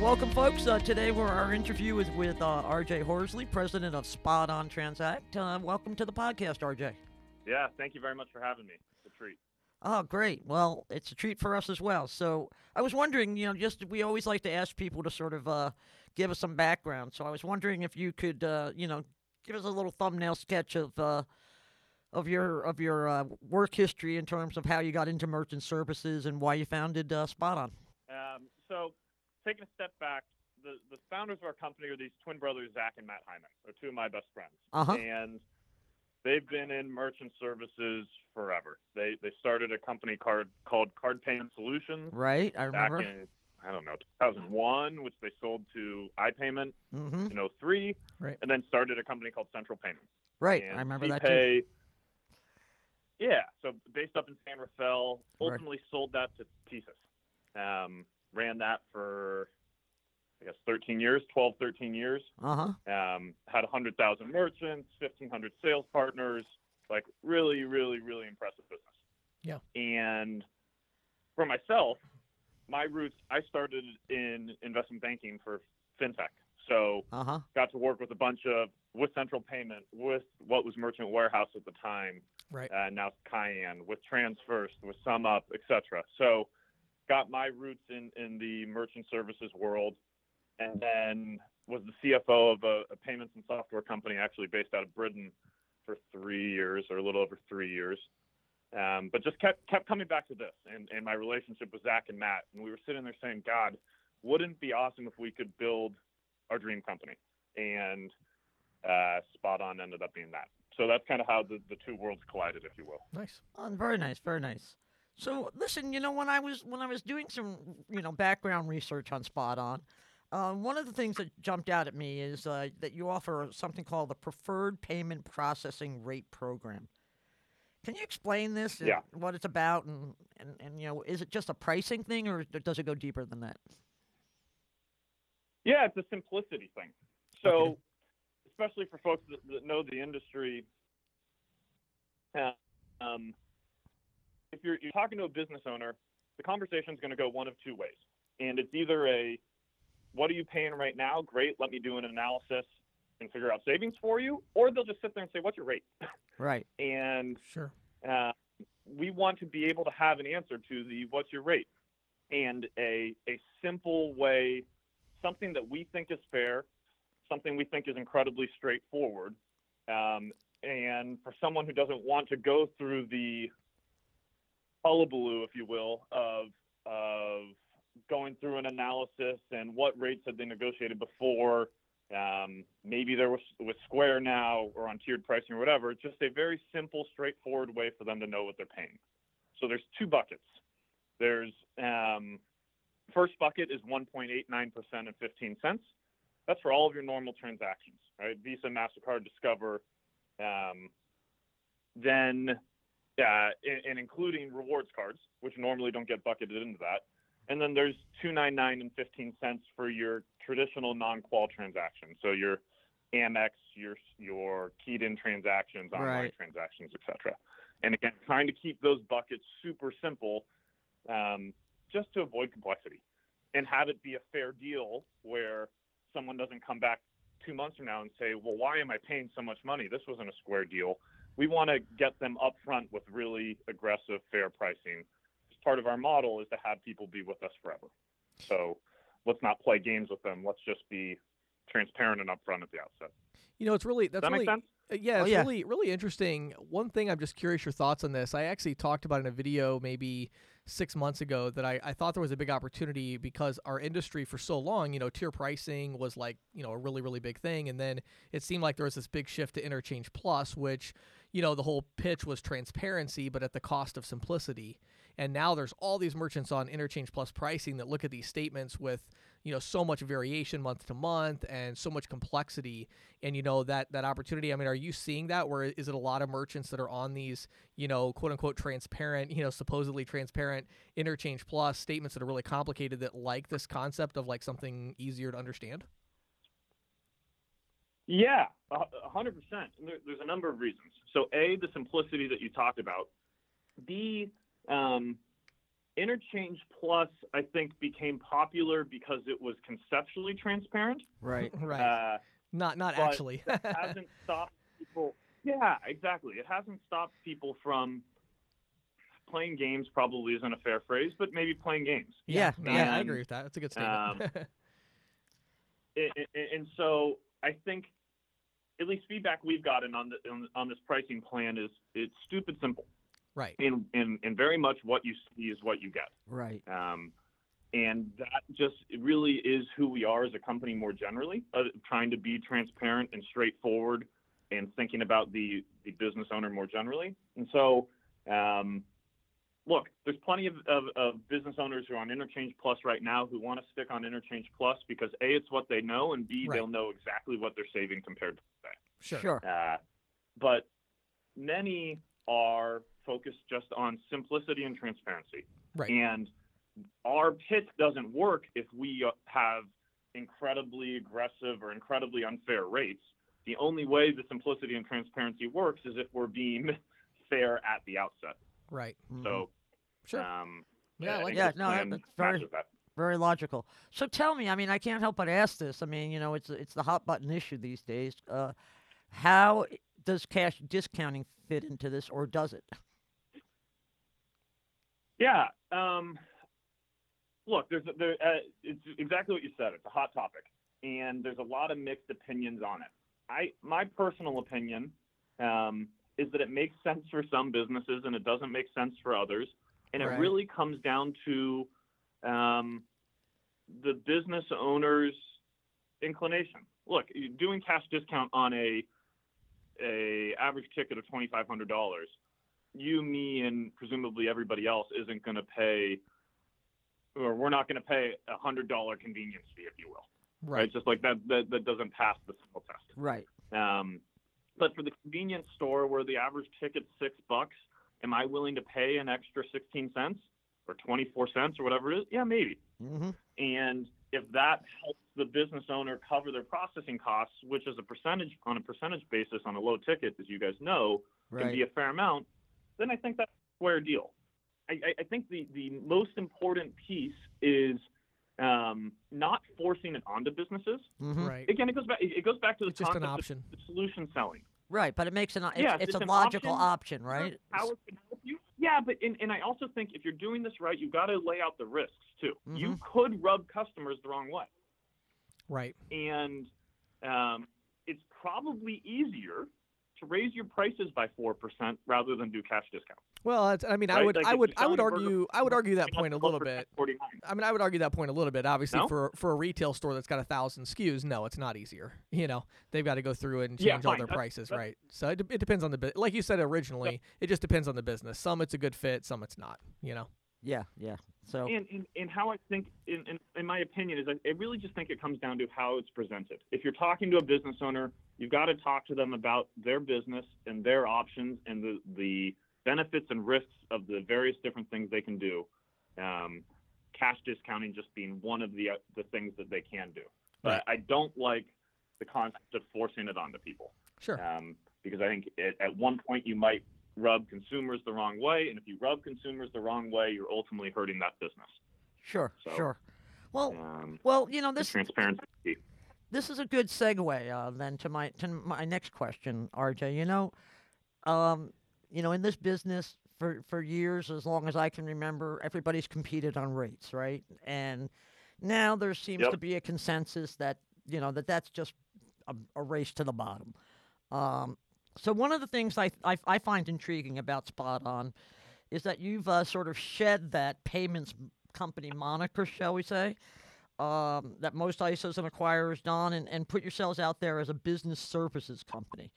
welcome, folks. Uh, today, we're, our interview is with uh, RJ Horsley, president of Spot On Transact. Uh, welcome to the podcast, RJ. Yeah, thank you very much for having me. It's a treat. Oh, great. Well, it's a treat for us as well. So, I was wondering, you know, just we always like to ask people to sort of uh, give us some background. So, I was wondering if you could, uh, you know, give us a little thumbnail sketch of uh, of your of your uh, work history in terms of how you got into merchant services and why you founded uh, Spot On. Um, so, taking a step back, the, the founders of our company are these twin brothers, Zach and Matt Hyman. They're two of my best friends. Uh-huh. And they've been in merchant services forever. They they started a company card called Card Payment Solutions Right, I back remember. in I don't know 2001, which they sold to iPayment hmm in 03, Right. and then started a company called Central Payments. Right, And I remember that too. Yeah, so based up in San Rafael, Right. ultimately sold that to TSYS. Um, ran that for, I guess, 13 years, 12, 13 years. Uh huh. Um, had 100,000 merchants, 1,500 sales partners, like really, really, really impressive business. Yeah. And for myself, my roots, I started in investment banking for fintech. So Uh huh. got to work with a bunch of with Central Payment, with what was Merchant Warehouse at the time, Right. uh, now it's Cayan, with TransFirst, with SumUp, etc. So got my roots in in the merchant services world, and then was the CFO of a, a payments and software company actually based out of Britain for three years or a little over three years. Um, but just kept kept coming back to this and, and my relationship with Zach and Matt, and we were sitting there saying, God, wouldn't it be awesome if we could build our dream company? And uh, Spot On ended up being that. So that's kind of how the, the two worlds collided, if you will. Nice. Oh, very nice, very nice. So, listen, you know, when I was when I was doing some, you know, background research on Spot On, um, one of the things that jumped out at me is uh, that you offer something called the Preferred Payment Processing Rate Program. Can you explain this? and Yeah. What it's about, and, and and you know, is it just a pricing thing, or does it go deeper than that? Yeah, it's a simplicity thing. So, Okay. especially for folks that, that know the industry, uh, um, if you're, you're talking to a business owner, the conversation is going to go one of two ways. And it's either a, what are you paying right now? Great, let me do an analysis and figure out savings for you. Or they'll just sit there and say, what's your rate? Right. And Sure. uh, we want to be able to have an answer to the what's your rate and a, a simple way, something that we think is fair, something we think is incredibly straightforward. Um, and for someone who doesn't want to go through the hullabaloo, if you will, of, of going through an analysis and what rates had they negotiated before, um, maybe there was with Square now or on tiered pricing or whatever. It's just a very simple, straightforward way for them to know what they're paying. So there's two buckets. There's um, first bucket is 1.89% and 15 cents. That's for all of your normal transactions, right? Visa, Mastercard, Discover. Um, then, uh, and, and including rewards cards, which normally don't get bucketed into that. And then there's 299 and 15 cents for your traditional non-qual transactions. So your Amex, your your keyed in transactions, online Right. transactions, etc. And again, trying to keep those buckets super simple, um, just to avoid complexity, and have it be a fair deal where someone doesn't come back two months from now and say, "Well, why am I paying so much money? This wasn't a square deal." We want to get them up front with really aggressive, fair pricing part of our model is to have people be with us forever. So let's not play games with them. Let's just be transparent and upfront at the outset. You know, it's really that's that really Uh, Yeah, Oh, yeah. really really interesting. One thing I'm just curious your thoughts on this. I actually talked about in a video maybe six months ago that I, I thought there was a big opportunity because our industry for so long, you know, tier pricing was like, you know, a really, really big thing. And then it seemed like there was this big shift to interchange plus, which, you know, the whole pitch was transparency, but at the cost of simplicity. And now there's all these merchants on interchange plus pricing that look at these statements with, you know, so much variation month to month and so much complexity. And you know that that opportunity. I mean, are you seeing that? Where is it a lot of merchants that are on these, you know, quote unquote transparent, you know, supposedly transparent interchange plus statements that are really complicated that like this concept of like something easier to understand? Yeah, a a hundred percent. And there- There's a number of reasons. So, a, the simplicity that you talked about. B, um, Interchange Plus, I think, became popular because it was conceptually transparent. Right. right. Uh, not not but actually. hasn't stopped people. Yeah, exactly. It hasn't stopped people from playing games. Probably isn't a fair phrase, but maybe playing games. Yeah, no, I- I, agree with that. That's a good statement. um, I- I- and so I think at least feedback we've gotten on the on, on this pricing plan is it's stupid simple, right. and and and very much what you see is what you get. Right. Um, and that just really is who we are as a company more generally, uh, trying to be transparent and straightforward and thinking about the, the business owner more generally. And so, um, look, there's plenty of, of, of business owners who are on Interchange Plus right now who want to stick on Interchange Plus because A, it's what they know, and B, Right. they'll know exactly what they're saving compared to today. Sure. Sure. Uh, but many are focused just on simplicity and transparency. Right. And our pitch doesn't work if we uh, have incredibly aggressive or incredibly unfair rates. The only way the simplicity and transparency works is if we're being fair at the outset. Right. Mhm. So, Sure. um, Yeah, I I like Yeah, no, that's very- that. Very logical. So tell me, I mean, I can't help but ask this. I mean, you know, it's it's the hot button issue these days. Uh, how does cash discounting fit into this, or does it? Yeah. Um, look, there's there, uh, it's exactly what you said. It's a hot topic, and there's a lot of mixed opinions on it. I my personal opinion um, is that it makes sense for some businesses and it doesn't make sense for others, and Right. it really comes down to um, the business owner's inclination. Look, doing cash discount on a a average ticket of twenty five hundred dollars you, me, and presumably everybody else isn't going to pay, or we're not going to pay a hundred dollar convenience fee, if you will. Right. Right. Just like that, that, that doesn't pass the smell test. Right. Um, but for the convenience store where the average ticket's six bucks, am I willing to pay an extra sixteen cents or twenty four cents or whatever it is? Yeah, maybe. hmm And if that helps the business owner cover their processing costs, which is a percentage on a percentage basis on a low ticket, as you guys know, can be a fair amount, then I think that's a square deal. I, I, I think the, the most important piece is um, not forcing it onto businesses. hmm Right. Again, it goes back. It goes back to the It's just an concept of option. the solution selling. Right. But it makes an. It's, Yes, it's, it's a an logical option. option, right? How it can help you? Yeah, but and, and I also think if you're doing this right, you've got to lay out the risks too. You Mhm. could rub customers the wrong way. Right. and um, it's probably easier to raise your prices by four percent rather than do cash discount. Well, that's, I mean, I would, Like, I would, I would selling a burger argue, I would argue that point a little bit. 49. I mean, I would argue that point a little bit. Obviously, No? for for a retail store that's got a thousand SKUs, no, it's not easier. You know, they've got to go through and change Yeah, all their That's- prices, that's- right? So it, it depends on the. Like you said originally, it just depends on the business. Some it's a good fit, some it's not. You know. Yeah. Yeah. So. And, and, and how I think, in, in, in my opinion, is I, I really just think it comes down to how it's presented. If you're talking to a business owner, you've got to talk to them about their business and their options and the, the benefits and risks of the various different things they can do. Um, cash discounting just being one of the uh, the things that they can do. But I don't like the concept of forcing it onto people Sure. um, because I think at, at one point you might rub consumers the wrong way, and if you rub consumers the wrong way, you're ultimately hurting that business. Sure. So- Sure. Well. Um, Well, you know this. transparency. this is a good segue uh, then to my to my next question, RJ. You know, um, you know, in this business for for years, as long as I can remember, everybody's competed on rates, right? And now there seems Yep. to be a consensus that you know that that's just a, a race to the bottom. Um, so one of the things I, I I find intriguing about Spot On is that you've uh, sort of shed that payments company moniker, shall we say? um, that most ISOs and acquirers don, and, and put yourselves out there as a business services company,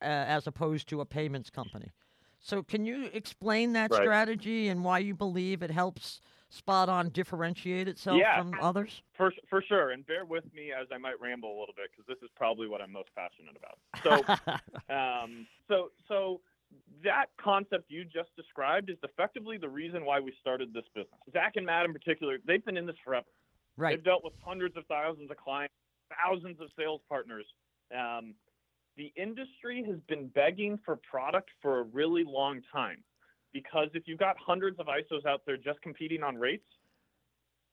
uh, as opposed to a payments company. So, can you explain that Right. strategy and why you believe it helps Spot On differentiate itself Yeah. from others? For, for sure, and bear with me as I might ramble a little bit because this is probably what I'm most passionate about. So, um, so, so that concept you just described is effectively the reason why we started this business. Zach and Matt in particular, they've been in this forever. right. They've dealt with hundreds of thousands of clients, thousands of sales partners. Um, the industry has been begging for product for a really long time because if you've got hundreds of ISOs out there just competing on rates,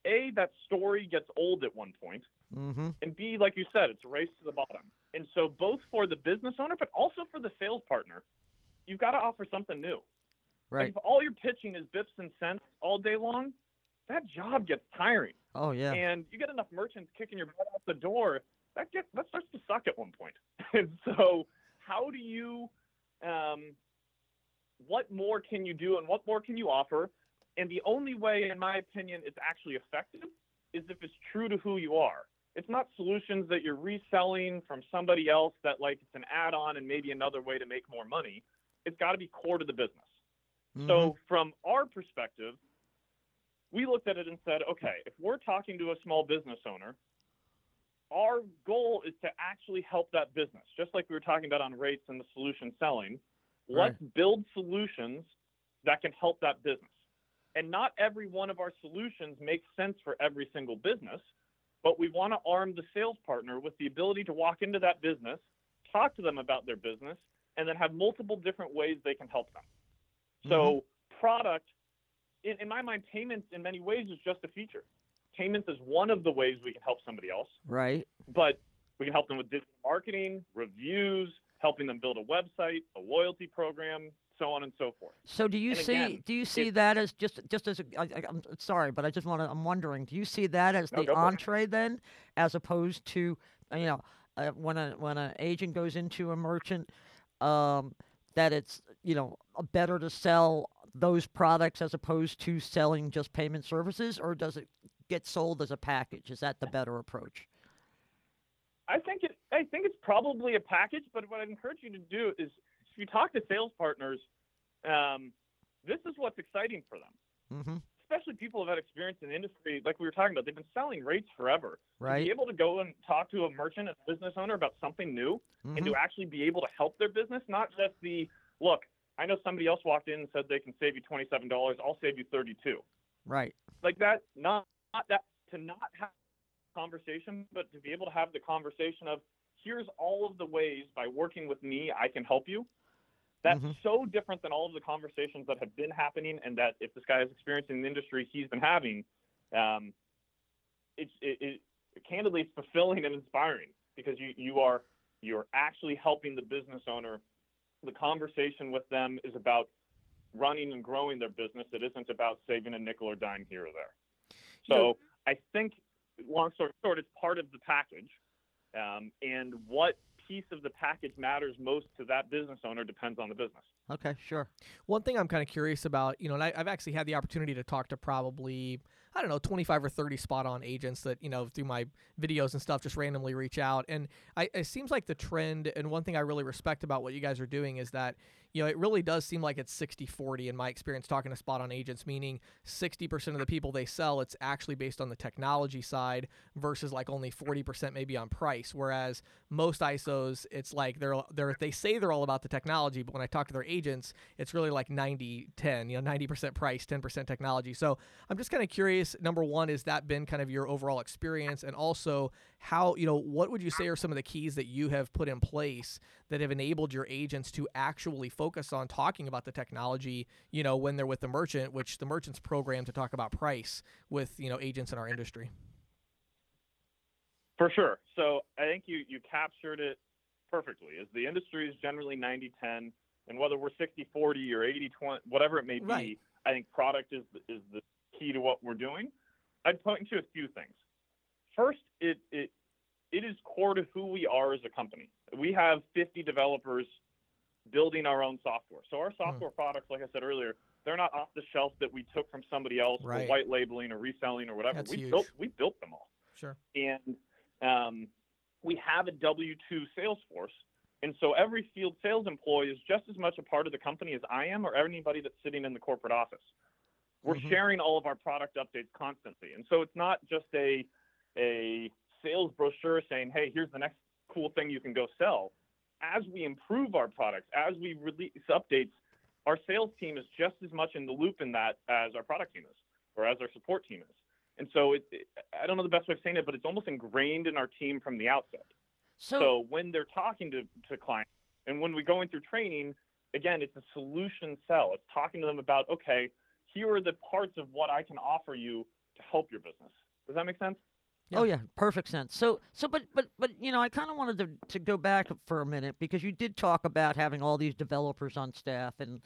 A, that story gets old at one point, Mm-hmm. and B, like you said, it's a race to the bottom. And so, both for the business owner, but also for the sales partner, you've got to offer something new. Right. if all you're pitching is bips and cents all day long, that job gets tiring. Oh yeah. And you get enough merchants kicking your butt out the door, that gets that starts to suck at one point. and so, how do you, um, what more can you do, and what more can you offer? And the only way, in my opinion, it's actually effective is if it's true to who you are. It's not solutions that you're reselling from somebody else that like it's an add-on and maybe another way to make more money. It's got to be core to the business. Mhm. So, from our perspective, we looked at it and said, okay, if we're talking to a small business owner, our goal is to actually help that business, just like we were talking about on rates and the solution selling. Let's build solutions that can help that business. And not every one of our solutions makes sense for every single business, but we want to arm the sales partner with the ability to walk into that business, talk to them about their business, and then have multiple different ways they can help them. So, mm-hmm. product, in, in my mind, payments in many ways is just a feature. Payments is one of the ways we can help somebody else, right. but we can help them with digital marketing, reviews, helping them build a website, a loyalty program, so on and so forth. So do you And see again, do you see it's- that as just just as a, I, I, I'm sorry, but I just want to I'm wondering, do you see that as No, the it. entree then, as opposed to you know uh, when a when an agent goes into a merchant, um, that it's you know better to sell those products as opposed to selling just payment services, or does it get sold as a package? Is that the better approach? I think it. I think it's probably a package, but what I'd encourage you to do is, if you talk to sales partners, um, this is what's exciting for them. Mm-hmm. Especially people who've had experience in the industry, like we were talking about. They've been selling rates forever. Right. To be able to go and talk to a merchant, a business owner about something new, and Mhm. to actually be able to help their business, not just the look. I know somebody else walked in and said they can save you twenty seven dollars. I'll save you thirty two. Right. Like that. Not not that to not have conversation, but to be able to have the conversation of here's all of the ways by working with me I can help you. That's Mhm. so different than all of the conversations that have been happening, and that if this guy has experience in the industry he's been having, um, it's it, it candidly it's fulfilling and inspiring because you you are you're actually helping the business owner. The conversation with them is about running and growing their business. It isn't about saving a nickel or dime here or there. So I think, long story short, it's part of the package, um, and what piece of the package matters most to that business owner depends on the business. Okay. Sure. One thing I'm kind of curious about, you know, and I, I've actually had the opportunity to talk to probably, I don't know, 25 or 30 spot on agents that, you know, through my videos and stuff just randomly reach out. And I, it seems like the trend, and one thing I really respect about what you guys are doing is that, you know, it really does seem like it's 60 40 in my experience talking to spot on agents, meaning 60% of the people they sell, it's actually based on the technology side versus like only 40% maybe on price. Whereas most ISOs, it's like they're, they're, they say they're all about the technology, but when I talk to their agents, it's really like 90 10, you know, 90% price, 10% technology. So I'm just kind of curious. Number one, is that been kind of your overall experience? And also, how, you know, what would you say are some of the keys that you have put in place that have enabled your agents to actually focus on talking about the technology, you know, when they're with the merchant, which the merchant's programmed to talk about price with, you know, agents in our industry? For sure. So I think you, you captured it perfectly. As the industry is generally 90 10, and whether we're 60 40 or 80 20, whatever it may be, Right. I think product is, is the key to what we're doing. I'd point to a few things. First, it, it, it is core to who we are as a company. We have 50 developers building our own software. So our software products, like I said earlier, they're not off the shelf that we took from somebody else Right. for white labeling or reselling or whatever. That's we huge. built we built them all Sure. and um, we have a W two sales force, and so every field sales employee is just as much a part of the company as I am, or anybody that's sitting in the corporate office. We're Mhm. sharing all of our product updates constantly, and so it's not just a a sales brochure saying, "Hey, here's the next cool thing you can go sell." As we improve our products, as we release updates, our sales team is just as much in the loop in that as our product team is, or as our support team is. And so it, it, I don't know the best way of saying it, but it's almost ingrained in our team from the outset. So, So when they're talking to, to clients and when we're going through training, again, it's a solution sell. It's talking to them about, okay, here are the parts of what I can offer you to help your business. Does that make sense? Oh yeah, perfect sense. So so but but but you know, I kind of wanted to to go back for a minute because you did talk about having all these developers on staff and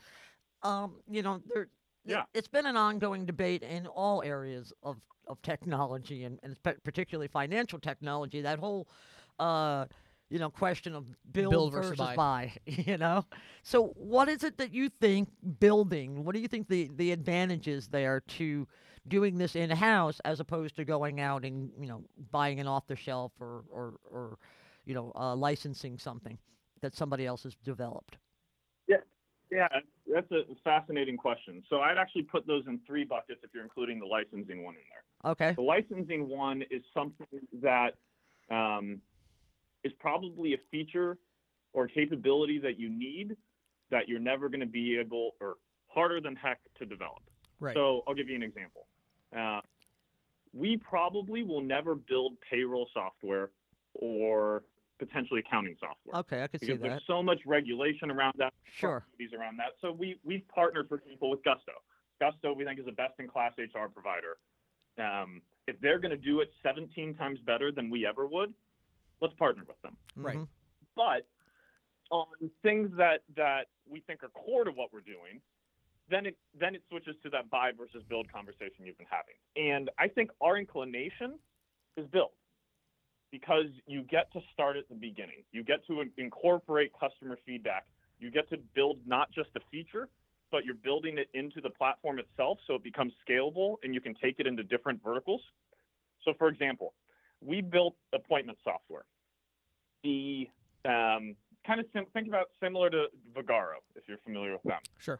um you know, there Yeah. it's been an ongoing debate in all areas of of technology and and particularly financial technology. That whole uh you know question of build, Build versus versus buy. buy, you know. So what is it that you think building? What do you think the the advantages there to doing this in house as opposed to going out and you know buying it off the shelf or or, or you know uh, licensing something that somebody else has developed. Yeah, that's a fascinating question. So I'd actually put those in three buckets if you're including the licensing one in there. Okay. The licensing one is something that um, is probably a feature or capability that you need that you're never going to be able or harder than heck to develop. Right. So I'll give you an example. Uh, we probably will never build payroll software or potentially accounting software Okay, I could see because that. there's so much regulation around that, Sure. responsibilities around that. So we we've partnered, for example, with Gusto. Gusto, we think, is a best-in-class HR provider. Um, if they're going to do it 17 times better than we ever would, let's partner with them. Right. Mhm. But on things that that we think are core to what we're doing, then it then it switches to that buy versus build conversation you've been having. And I think our inclination is build because you get to start at the beginning. You get to incorporate customer feedback. You get to build not just a feature, but you're building it into the platform itself so it becomes scalable and you can take it into different verticals. So, for example, we built appointment software. The um, kind of sim- think about similar to Vagaro if you're familiar with them Sure.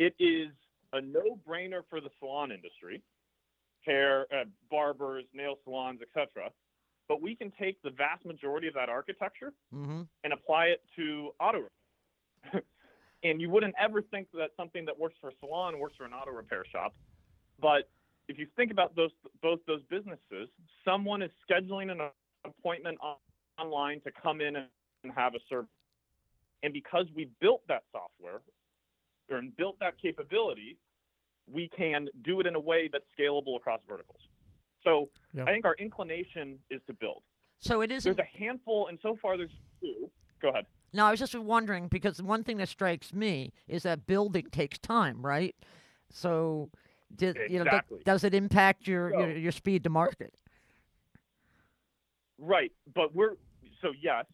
It is a no-brainer for the salon industry, hair, uh, barbers, nail salons, etc. But we can take the vast majority of that architecture Mhm. and apply it to auto repair. and you wouldn't ever think that something that works for a salon works for an auto repair shop. But if you think about those both those businesses, someone is scheduling an appointment on, online to come in and have a service. And because we built that software or built that capability, we can do it in a way that's scalable across verticals. So Yeah. I think our inclination is to build. So it isn't. There's a handful, and so far there's two. Go ahead. No, I was just wondering because one thing that strikes me is that building takes time, right? So, did, you know, th- Exactly. does it impact your, So- your your speed to market? Right, but we're so yes,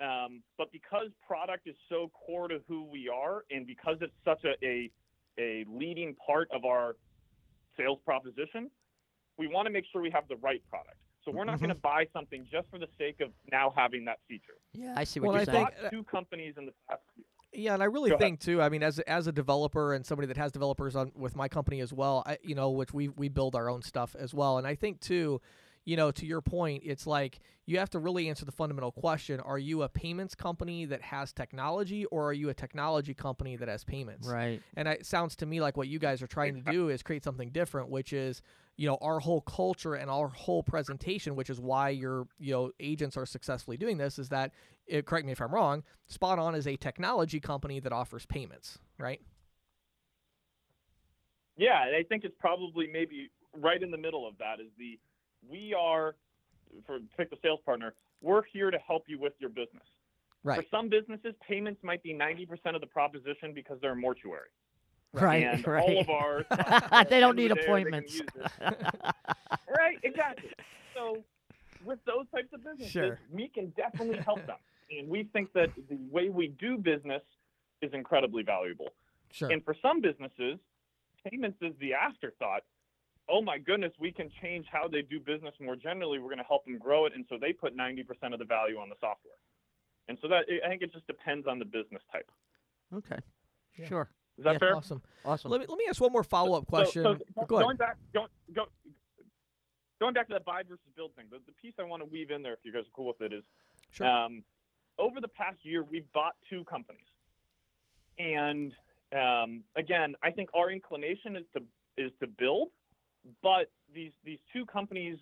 um, but because product is so core to who we are, and because it's such a a, a leading part of our sales proposition, we want to make sure we have the right product. So we're not going to buy something just for the sake of now having that feature. Yeah, I see what Well, you're I saying. think- Bought two companies in the past. Yeah, and I really Go ahead. think too. I mean, as a- as a developer and somebody that has developers on with my company as well, I, you know, which we we build our own stuff as well, and I think too, you know, to your point, it's like you have to really answer the fundamental question: Are you a payments company that has technology, or are you a technology company that has payments? right. And it sounds to me like what you guys are trying to do is create something different, which is, you know, our whole culture and our whole presentation, which is why your, you know, agents are successfully doing this, is that, it, correct me if I'm wrong, Spot On is a technology company that offers payments, right? Yeah, and I think it's probably maybe right in the middle of that is the we are for pick the sales partner. We're here to help you with your business. Right. For some businesses, payments might be 90% of the proposition because they're a mortuary. Right. and right. all of our they don't need end the day, they can appointments. right, exactly. So with those types of businesses, Sure. we can definitely help them. And we think that the way we do business is incredibly valuable. Sure. And for some businesses, payments is the afterthought. Oh my goodness, we can change how they do business more generally. We're going to help them grow it, and so they put 90% of the value on the software. And so that I think it just depends on the business type. Okay. Yeah. Sure. Is that Yeah, fair? Awesome. Awesome. Let me let me ask one more follow up So- question. So, Go ahead. going back, going, go, going back to that buy versus build thing, the, the piece I want to weave in there, if you guys are cool with it, is Sure. um, over the past year we've bought two companies, and um, again, I think our inclination is to is to build, but these these two companies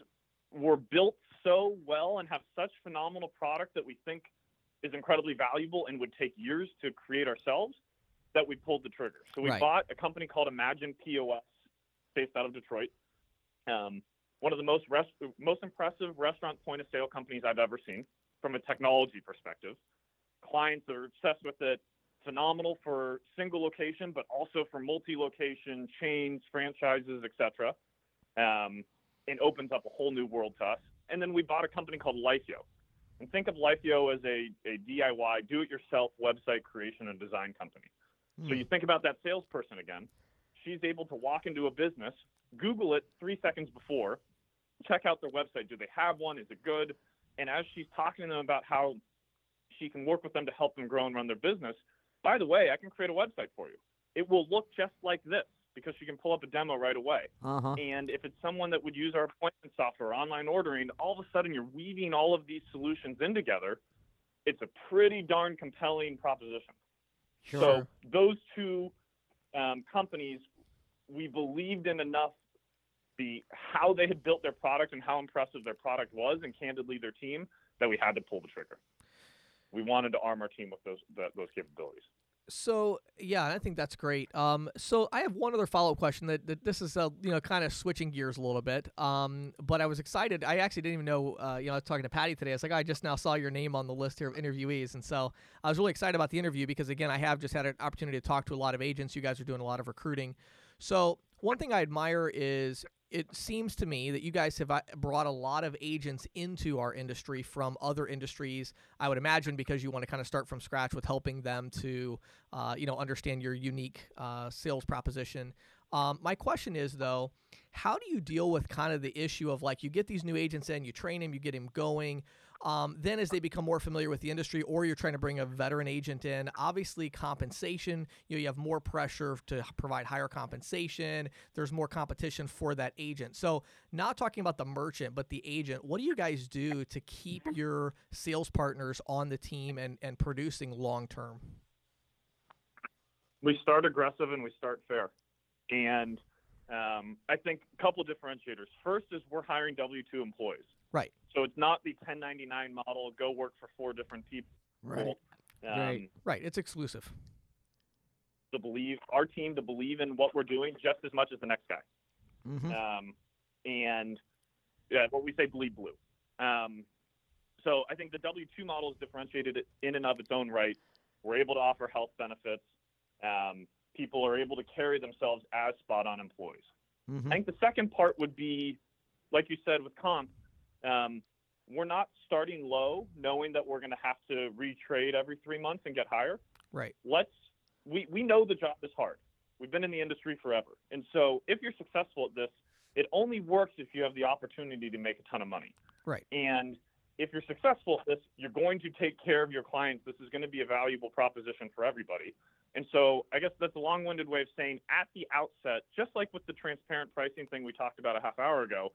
were built so well and have such phenomenal product that we think is incredibly valuable and would take years to create ourselves that we pulled the trigger. So we Right. bought a company called Imagine POS, based out of Detroit. Um, one of the most rest- most impressive restaurant point of sale companies I've ever seen from a technology perspective. Clients are obsessed with it. Phenomenal for single location, but also for multi-location chains, franchises, etc. Um, and opens up a whole new world to us. And then we bought a company called Lifeo. And think of Lifeo as a, a DIY, do-it-yourself website creation and design company. So you think about that salesperson again. She's able to walk into a business, Google it three seconds before, check out their website. Do they have one? Is it good? And as she's talking to them about how she can work with them to help them grow and run their business, by the way, I can create a website for you. It will look just like this because she can pull up a demo right away. Uh huh. And if it's someone that would use our appointment software, online ordering, all of a sudden you're weaving all of these solutions in together. It's a pretty darn compelling proposition. Sure. So those two um, companies, we believed in enough the how they had built their product and how impressive their product was, and candidly their team, that we had to pull the trigger. We wanted to arm our team with those that, those capabilities. So yeah, I think that's great. Um, so I have one other follow up question that, that this is uh, you know kind of switching gears a little bit. Um, but I was excited. I actually didn't even know. Uh, you know, I was talking to Patti today. I was like, I just now saw your name on the list here of interviewees, and so I was really excited about the interview because again, I have just had an opportunity to talk to a lot of agents. You guys are doing a lot of recruiting. So one thing I admire is it seems to me that you guys have uh, brought a lot of agents into our industry from other industries. I would imagine because you want to kind of start from scratch with helping them to, uh, you know, understand your unique uh, sales proposition. Um, my question is though, how do you deal with kind of the issue of like you get these new agents in, you train them, you get them going. Um, then, as they become more familiar with the industry, or you're trying to bring a veteran agent in, obviously compensation. You know, you have more pressure to provide higher compensation. There's more competition for that agent. So, not talking about the merchant, but the agent. What do you guys do to keep your sales partners on the team and and producing long term? we start aggressive and we start fair. And um, I think a couple of differentiators. First is we're hiring W two employees, Right. so it's not the 1099 model. Go work for four different people. Right. Um, Right. Right. It's exclusive. To believe our team to believe in what we're doing just as much as the next guy. Mm-hmm. um, and yeah, what we say bleed blue. Um, so I think the W two model is differentiated in and of its own right. We're able to offer health benefits. Um, people are able to carry themselves as spot on employees. Mm-hmm. I think the second part would be, like you said with comp, um, we're not starting low, knowing that we're going to have to retrade every three months and get higher Right. let's we, we know the job is hard. We've been in the industry forever. And so if you're successful at this, it only works if you have the opportunity to make a ton of money. Right. And if you're successful at this, you're going to take care of your clients. This is going to be a valuable proposition for everybody. And so I guess that's a long-winded way of saying at the outset, just like with the transparent pricing thing we talked about a half hour ago,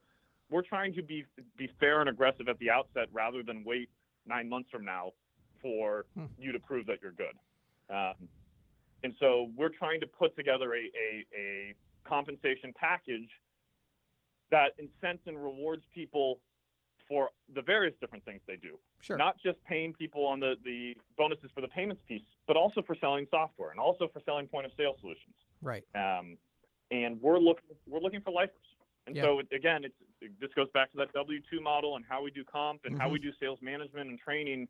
we're trying to be be fair and aggressive at the outset rather than wait nine months from now for Hmm. you to prove that you're good. Um, and so we're trying to put together a, a, a compensation package that incents and rewards people for the various different things they do. Sure. Not just paying people on the, the bonuses for the payments piece, but also for selling software and also for selling point of sale solutions. right. Um, and we're looking we're looking for lifers. And Yeah. so again, it's it, this goes back to that W two model and how we do comp and how Mhm. we do sales management and training.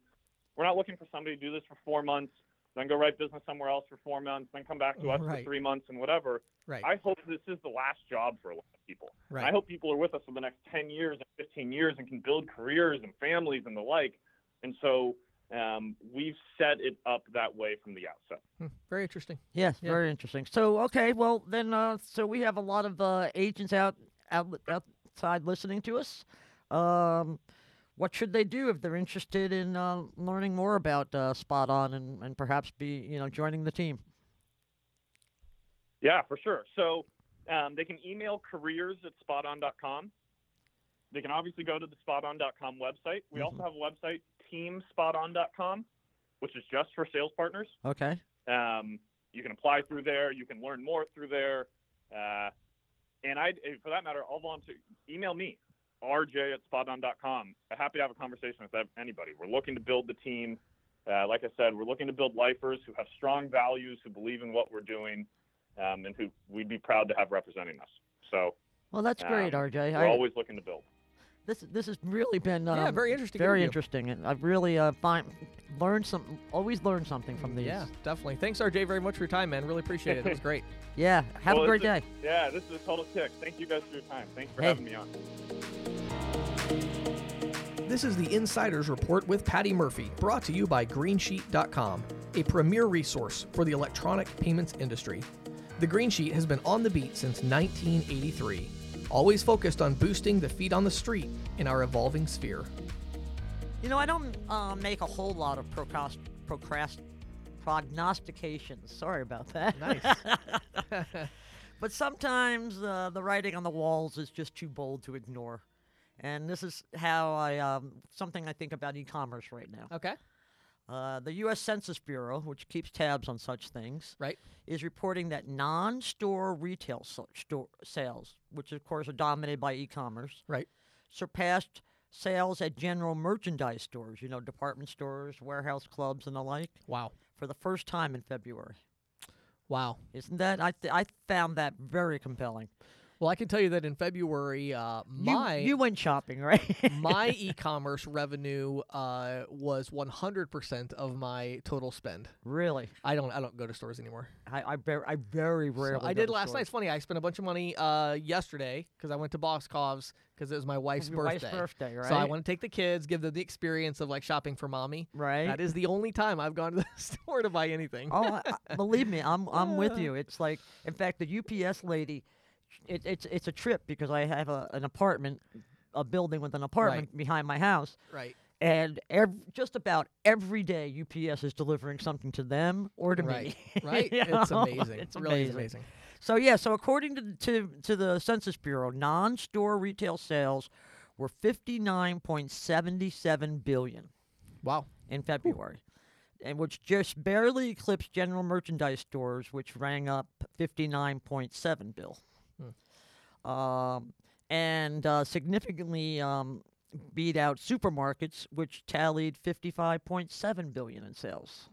We're not looking for somebody to do this for four months, then go write business somewhere else for four months, then come back to us Right. for three months and whatever. Right. I hope this is the last job for a lot of people. right. I hope people are with us for the next 10 years and 15 years and can build careers and families and the like. And so um, we've set it up that way from the outset. Hmm, Very interesting. Yes, Yeah. very interesting. So, okay, well then, uh, so we have a lot of uh, agents out, out outside listening to us. Um, what should they do if they're interested in uh, learning more about uh, Spot On and, and perhaps be you know joining the team? Yeah, for sure. So um, they can email careers at spoton.com. They can obviously go to the spoton.com website. We also have a website, teamspoton.com, which is just for sales partners. Okay. Um, you can apply through there. You can learn more through there. Uh, and I, for that matter, I'll volunteer. Email me, rj at spoton.com. Happy to have a conversation with anybody. We're looking to build the team. Uh, like I said, we're looking to build lifers who have strong values, who believe in what we're doing, um, and who we'd be proud to have representing us. So Well, that's great, Um, RJ. we're I, always looking to build. This this has really been um, Yeah, very interesting Very interview. interesting, and I've really uh, find learned some. Always learn something from these. Yeah, definitely. Thanks, RJ, very much for your time, man. Really appreciate it. It was great. Yeah. Have Well, a great it's day. Yeah, this is a total kick. Thank you guys for your time. Thanks for Hey. having me on. This is the Insider's Report with Patti Murphy, brought to you by Greensheet.com, a premier resource for the electronic payments industry. The Greensheet has been on the beat since 1983, always focused on boosting the feet on the street in our evolving sphere. You know, I don't uh, make a whole lot of procrast, procrast, prognostications. Sorry about that. Nice. but sometimes uh, the writing on the walls is just too bold to ignore. And this is how I um, something I think about e-commerce right now. okay. Uh, the U.S. Census Bureau, which keeps tabs on such things, Right. is reporting that non-store retail so- store sales, which of course are dominated by e-commerce, Right. surpassed sales at general merchandise stores, you know, department stores, warehouse clubs, and the like, Wow. for the first time in February. Wow. Isn't that? I th- I found that very compelling. Well, I can tell you that in February, uh, You- my you, went shopping, right? my e-commerce revenue uh, was 100% of my total spend. really, I don't I don't go to stores anymore. I I, I very So rarely. I did last night. It's funny. I spent a bunch of money uh, yesterday because I went to Boscov's because it was my wife's birthday. wife's birthday, right? So I want to take the kids, give them the experience of like shopping for mommy. right. That is the only time I've gone to the store to buy anything. oh, I, I- believe me, I'm I'm with you. It's like, in fact, the UPS lady, it, it's it's a trip because I have a, an apartment, a building with an apartment behind my house, Right. and ev- just about every day UPS is delivering something to them or to Right. me. Right. You it's know? amazing. It's really is amazing. So yeah, so according to to to the Census Bureau, non-store retail sales were 59.77 billion Wow. in February, and which just barely eclipsed general merchandise stores, which rang up 59.7 bill, um, and uh, significantly um, beat out supermarkets, which tallied 55.7 billion in sales.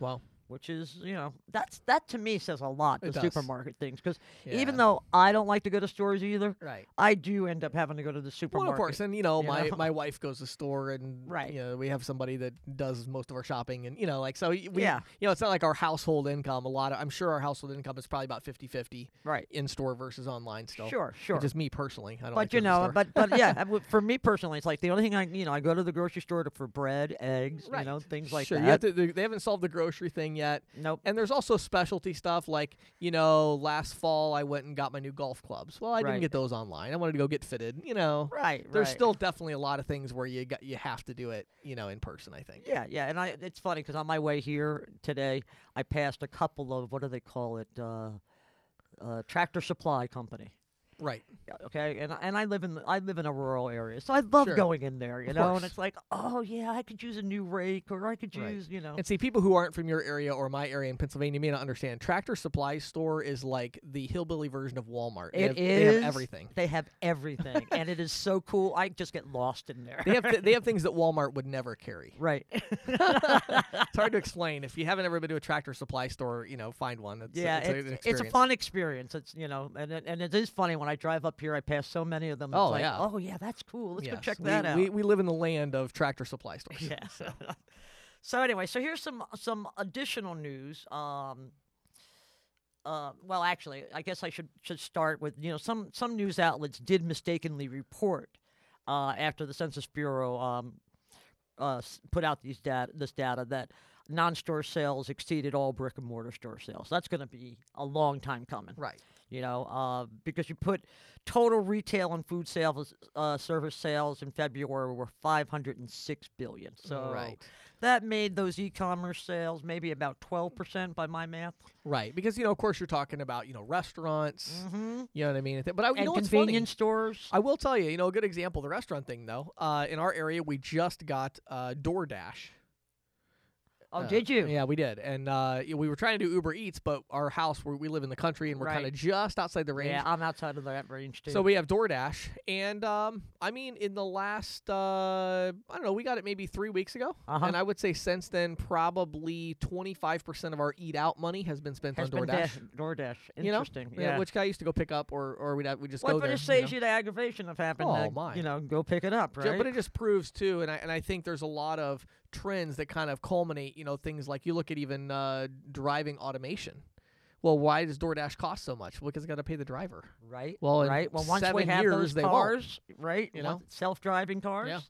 Wow. Which is, you know, that's that to me says a lot. The supermarket things, because Yeah. even though I don't like to go to stores either, Right. I do end up having to go to the supermarket. Well, of course, and you know, you my, know? my wife goes to the store, and Right. you know, we have somebody that does most of our shopping, and you know, like so, we, Yeah. you know, it's not like our household income. A lot of, I'm sure our household income is probably about 50-50 right? in store versus online. Still, Sure, sure. Just me personally, I don't. but like you going to the know, but but yeah, for me personally, it's like the only thing I you know I go to the grocery store to, for bread, eggs, right. you know, things like sure, that. You have to, they they haven't solved the grocery thing yet, nope. and there's also specialty stuff like you know, last fall I went and got my new golf clubs. Well, I Right. didn't get those online. I wanted to go get fitted. You know, Right. there's right. still definitely a lot of things where you got you have to do it, you know, in person. I think. Yeah, yeah, and I it's funny because on my way here today, I passed a couple of what do they call it, uh, uh, Tractor Supply Company. Right. Okay, and and I live in I live in a rural area, so I love Sure. going in there, you Of know. course. And it's like, oh yeah, I could use a new rake, or I could Right. use, you know, And see, people who aren't from your area or my area in Pennsylvania may not understand. Tractor Supply Store is like the hillbilly version of Walmart. They It have, They have everything. they have everything, and it is so cool. I just get lost in there. They have th- they have things that Walmart would never carry. right. It's hard to explain. If you haven't ever been to a Tractor Supply store, you know, find one. It's, Yeah, it's, a- it's, it's a fun experience. It's you know, and it, and it is funny when I drive up here. I pass so many of them. Oh, like, yeah. oh yeah, that's cool. Let's go Yes, check we, that out. We, we live in the land of Tractor Supply stores. yeah. So. so anyway, so here's some some additional news. Um. Uh, well, actually, I guess I should should start with you know some some news outlets did mistakenly report uh, after the Census Bureau um, uh, put out these data this data that non-store sales exceeded all brick and mortar store sales. That's going to be a long time coming Right. You know, uh, because you put total retail and food sales, uh, service sales in February were 506 billion. So right. that made those e-commerce sales maybe about 12% by my math. Right. Because you know, of course, you're talking about you know restaurants. Mm-hmm. You know what I mean? But I, you And know convenience stores. I will tell you, you know, a good example, the restaurant thing though. Uh, in our area, we just got uh, DoorDash. Oh, Uh, did you? Yeah, we did, and uh, we were trying to do Uber Eats, but our house where we live in the country and we're kind of just outside the range. Yeah, I'm outside of that range too. So we have DoorDash, and um, I mean, in the last, uh, I don't know, we got it maybe three weeks ago, Uh-huh. and I would say since then, probably 25% of our eat out money has been spent has on been DoorDash. dash- DoorDash. You know? Interesting. Yeah, yeah. which guy used to go pick up, or or we'd have, we just Well, go but there. it you saves know? you the aggravation of having Oh, to, my. you know, go pick it up, right? But it just proves too, and I and I think there's a lot of trends that kind of culminate. You know, things like you look at even uh, driving automation. Well, why does DoorDash cost so much? Well, because I got to pay the driver. right. Well, right. Well, once we have years, those cars, right? you know? self-driving cars. Yeah.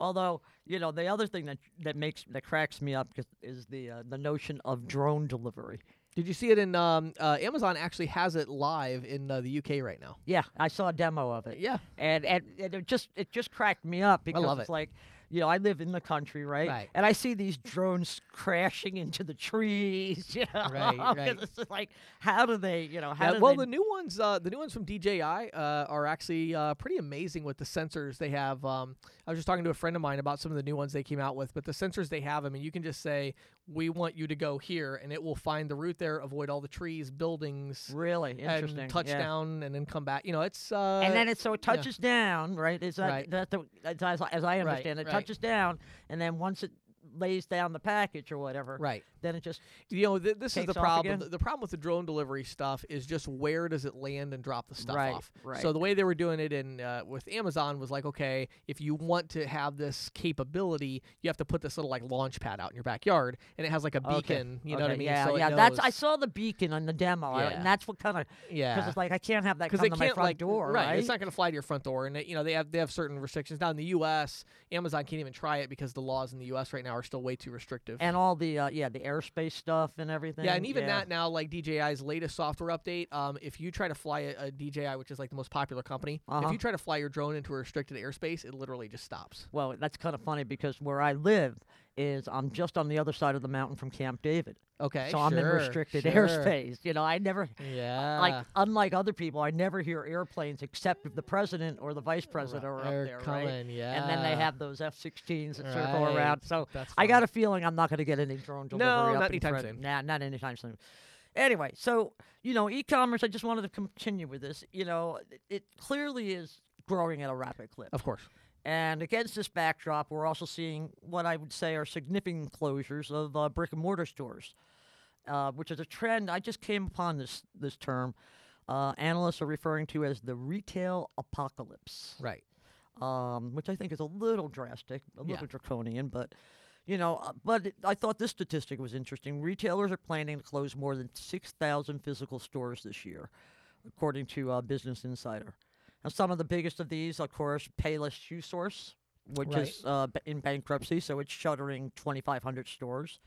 Although, you know, the other thing that that makes that cracks me up is, the uh, the notion of drone delivery. Did you see it in um, uh, Amazon? Actually, has it live in uh, the UK right now. Yeah, I saw a demo of it. Yeah, and and, and it just it just cracked me up because love it's it. like you know I live in the country right? Right. and I see these drones crashing into the trees you know Right, right. it's like how do they you know how Yeah, do well, they the new ones, uh, the new ones from DJI uh, are actually uh, pretty amazing with the sensors they have. Um, I was just talking to a friend of mine about some of the new ones they came out with, but the sensors they have, I mean, you can just say, "We want you to go here," and it will find the route there, avoid all the trees, buildings, really interesting and touch yeah. down, and then come back. You know, it's uh, and then it so it touches down right is that, Right. that the, as, I- as I understand it right. touches down and then once it lays down the package or whatever right. Then it just You know, th- this is the problem. The, the problem with the drone delivery stuff is just where does it land and drop the stuff Right, off. right. So the way they were doing it in uh, with Amazon was like, okay, if you want to have this capability, you have to put this little like launch pad out in your backyard, and it has like a okay, beacon. You know what I mean? yeah so yeah that's I saw the beacon on the demo Yeah. and that's what kind of yeah. because it's like I can't have that because come they to my front like door right, It's not going to fly to your front door, and you know they have they have certain restrictions now in the U.S. Amazon can't even try it because the laws in the U.S. right now are still way too restrictive. and all the uh, yeah the airspace stuff and everything. Yeah, and even yeah. that now, like DJI's latest software update, um, if you try to fly a, a DJI, which is like the most popular company, if Uh-huh. you try to fly your drone into a restricted airspace, it literally just stops. Well, that's kind of funny because where I live is I'm just on the other side of the mountain from Camp David, Okay, so I'm in sure, restricted sure. airspace. You know, I never Yeah, like unlike other people, I never hear airplanes except if the president or the vice president are up there, right? coming, yeah. And then they have those F-16s that circle around. So I got a feeling I'm not going to get any drone delivery No, up not anytime front- soon. Nah, not anytime soon. Anyway, so you know, e-commerce. I just wanted to continue with this. You know, it, it clearly is growing at a rapid clip. Of course. And against this backdrop, we're also seeing what I would say are significant closures of uh, brick and mortar stores, uh, which is a trend. I just came upon this this term. Uh, analysts are referring to as the retail apocalypse, Right. um, which I think is a little drastic, a Yeah. little draconian, but you know. Uh, but it, I thought this statistic was interesting. Retailers are planning to close more than six thousand physical stores this year, according to uh, Business Insider. And some of the biggest of these, of course, Payless Shoe Source, which Right. is uh, in bankruptcy, so it's shuttering 2,500 stores.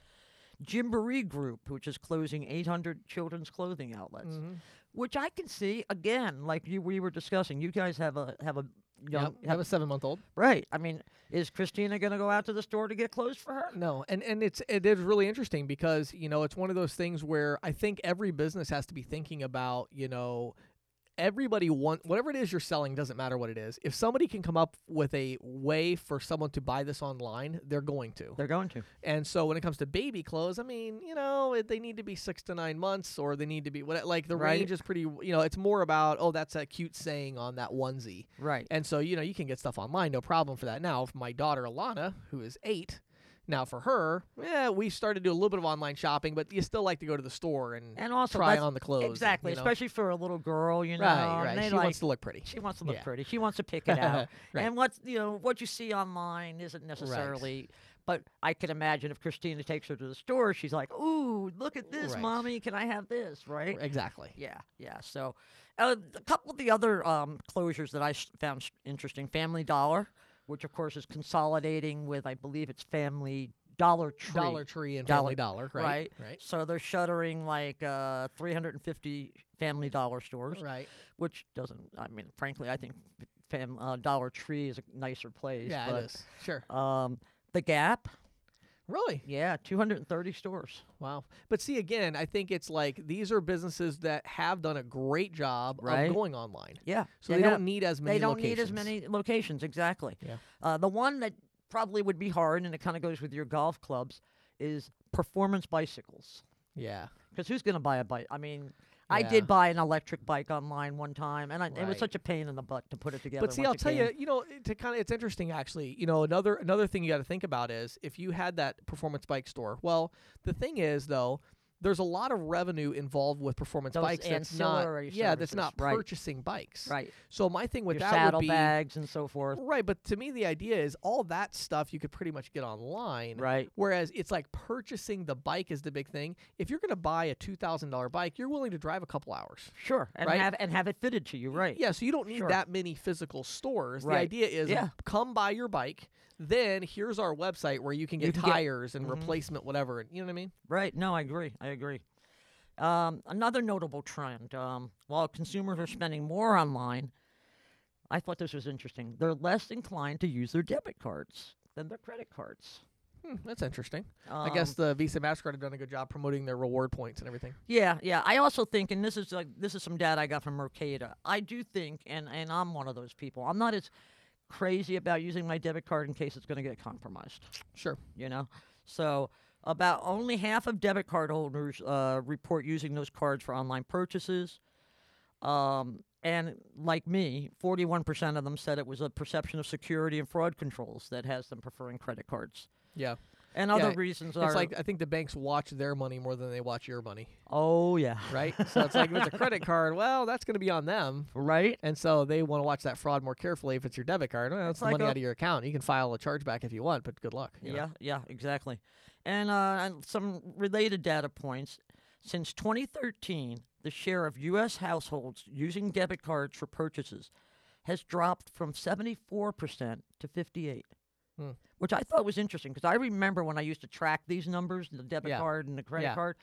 Gymboree Group, which is closing 800 children's clothing outlets, Mhm. which I can see again, like you we were discussing. You guys have a have a young Yep, have a seven month old. right. I mean, is Christina going to go out to the store to get clothes for her? No, and and it's it is really interesting because you know it's one of those things where I think every business has to be thinking about you know everybody want whatever it is you're selling doesn't matter what it is. If somebody can come up with a way for someone to buy this online, they're going to. They're going to. And so when it comes to baby clothes, I mean, you know, it, they need to be six to nine months, or they need to be what like the Right. range is pretty. You know, it's more about oh, that's a cute saying on that onesie. Right. And so, you know, you can get stuff online, no problem for that. Now, for my daughter Alana, who is eight, now for her, yeah, we started to do a little bit of online shopping, but you still like to go to the store and, And also try on the clothes. and, Exactly, you know. especially for a little girl, you know. right, right. She like, wants to look pretty. She wants to look Yeah. pretty. She wants to pick it out. Right. And what's you know what you see online isn't necessarily. But I can imagine if Christina takes her to the store, she's like, "Ooh, look at this, Right. mommy! Can I have this?" Right? Exactly. Yeah, yeah. So, uh, a couple of the other um, closures that I s- found s- interesting: Family Dollar, which of course is consolidating with, I believe it's Family Dollar Tree. Dollar Tree and Dollar- Family Dollar, right? right. Right. So they're shuttering like uh, 350 Family Dollar stores, Right. which doesn't. I mean, frankly, I think Fam uh, Dollar Tree is a nicer place. Yeah, but, it is. Sure. Um, the Gap, Really? yeah, 230 stores. Wow. But see, again, I think it's like these are businesses that have done a great job Right. of going online. Yeah, So they they, don't need as many they don't need as many locations exactly. Yeah. Uh, the one that probably would be hard, and it kind of goes with your golf clubs, is performance bicycles. Yeah. Because who's going to buy a bike? I mean, I Yeah. did buy an electric bike online one time, and I, it was Right. such a pain in the butt to put it together. But see, once I'll it tell came. you, you know, to kind of it's interesting actually. You know, another another thing you got to think about is if you had that performance bike store. Well, the thing is though, there's a lot of revenue involved with performance Those bikes that's not yeah, that's not right. purchasing bikes. right? So my thing with Your that would be saddlebags and so forth. right, but to me the idea is all that stuff you could pretty much get online. Right. Whereas it's like purchasing the bike is the big thing. If you're going to buy a two thousand dollar bike, you're willing to drive a couple hours. Sure. And Right? have and have it fitted to you. Right. Yeah, so you don't need Sure. that many physical stores. right. The idea is Yeah. come buy your bike. Then here's our website where you can You get can get- tires and Mhm. replacement whatever. You know what I mean? Right. No, I agree. I agree. Um, another notable trend: um, while consumers are spending more online, I thought this was interesting. They're less inclined to use their debit cards than their credit cards. Hmm, that's interesting. I guess Um, the Visa Mastercard have done a good job promoting their reward points and everything. Yeah, yeah. I also think, and this is like this is some data I got from Mercator. I do think, and and I'm one of those people. I'm not as crazy about using my debit card in case it's going to get compromised. Sure. You know, so about only half of debit card holders uh, report using those cards for online purchases. Um, and like me, 41% of them said it was a perception of security and fraud controls that has them preferring credit cards. Yeah. And Yeah, other reasons are It's like I think the banks watch their money more than they watch your money, oh yeah, right? so it's like if it's a credit card, well, that's going to be on them. right. And so they want to watch that fraud more carefully. If it's your debit card, well, it's It's the like money out of your account. You can file a chargeback if you want, but good luck. you know? Yeah, yeah, exactly. And, uh, and some related data points. Since 2013, the share of U.S. households using debit cards for purchases has dropped from 74% to 58, Hmm. Which I thought was interesting because I remember when I used to track these numbers, the debit Yeah. card and the credit Yeah. card.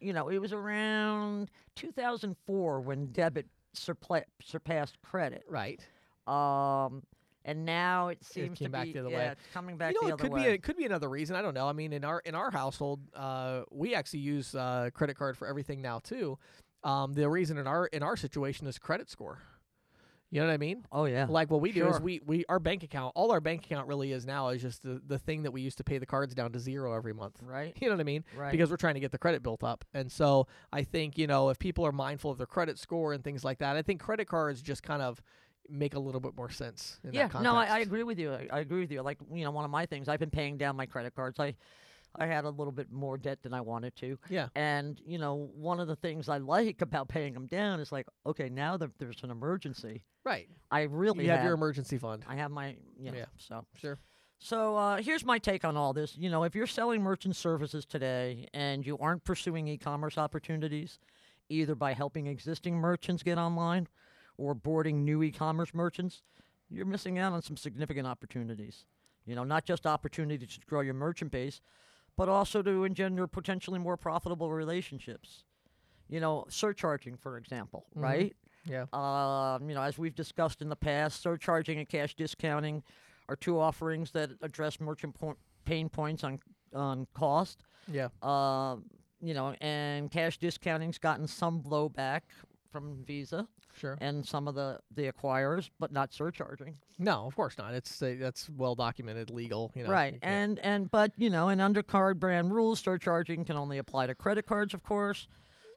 You know, it was around 2004 when debit surpla- surpassed credit. Right. Um, and now it seems came to back be the other yeah, way. it's coming back you know, the it other could way. be a, it could be another reason. I don't know. I mean, in our in our household, uh, we actually use uh, credit card for everything now too. Um, the reason in our in our situation is credit score. You know what I mean? oh yeah. Like what we do is we, we our bank account, all our bank account really is now is just the, the thing that we used to pay the cards down to zero every month. Right. You know what I mean? Right. Because we're trying to get the credit built up. And so I think, you know, if people are mindful of their credit score and things like that, I think credit cards just kind of make a little bit more sense. In yeah, that no, I, I agree with you. I, I agree with you. Like you know, one of my things, I've been paying down my credit cards. I, I had a little bit more debt than I wanted to, Yeah. and you know, one of the things I like about paying them down is like, okay, now that there's an emergency, Right. I really You have your emergency fund. I have my you know, Yeah. so Sure. so uh, here's my take on all this. You know, if you're selling merchant services today and you aren't pursuing e-commerce opportunities, either by helping existing merchants get online or boarding new e-commerce merchants, you're missing out on some significant opportunities. You know, not just opportunities to grow your merchant base, but also to engender potentially more profitable relationships. You know, surcharging, for example, Mhm. right? Yeah. Um, you know, as we've discussed in the past, surcharging and cash discounting are two offerings that address merchant point, pain points on on cost. Yeah. Um, you know, and cash discounting's gotten some blowback from Visa Sure. and some of the the acquirers, but not surcharging. No, of course not. It's uh, that's well documented, legal. You know. right. you And and but you know, in undercard brand rules, surcharging can only apply to credit cards, of course.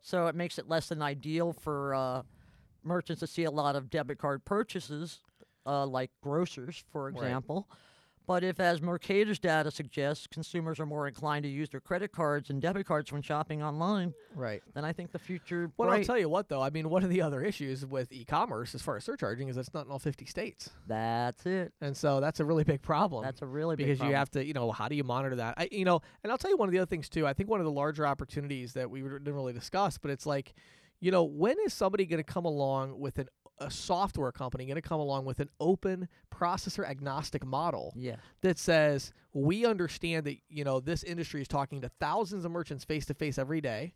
So it makes it less than ideal for uh, merchants to see a lot of debit card purchases, uh, like grocers, for Right. Example. But if, as Mercator's data suggests, consumers are more inclined to use their credit cards and debit cards when shopping online, right. then I think the future. Well, I'll tell you what, though. I mean, one of the other issues with e-commerce, as far as surcharging, is it's not in all 50 states, That's it. and so that's a really big problem. That's a really big problem. because you have to, you know, how do you monitor that? I, you know, and I'll tell you one of the other things too. I think one of the larger opportunities that we didn't really discuss, but it's like, you know, when is somebody going to come along with an a software company going to come along with an open processor agnostic model Yeah. that says we understand that you know this industry is talking to thousands of merchants face to face every day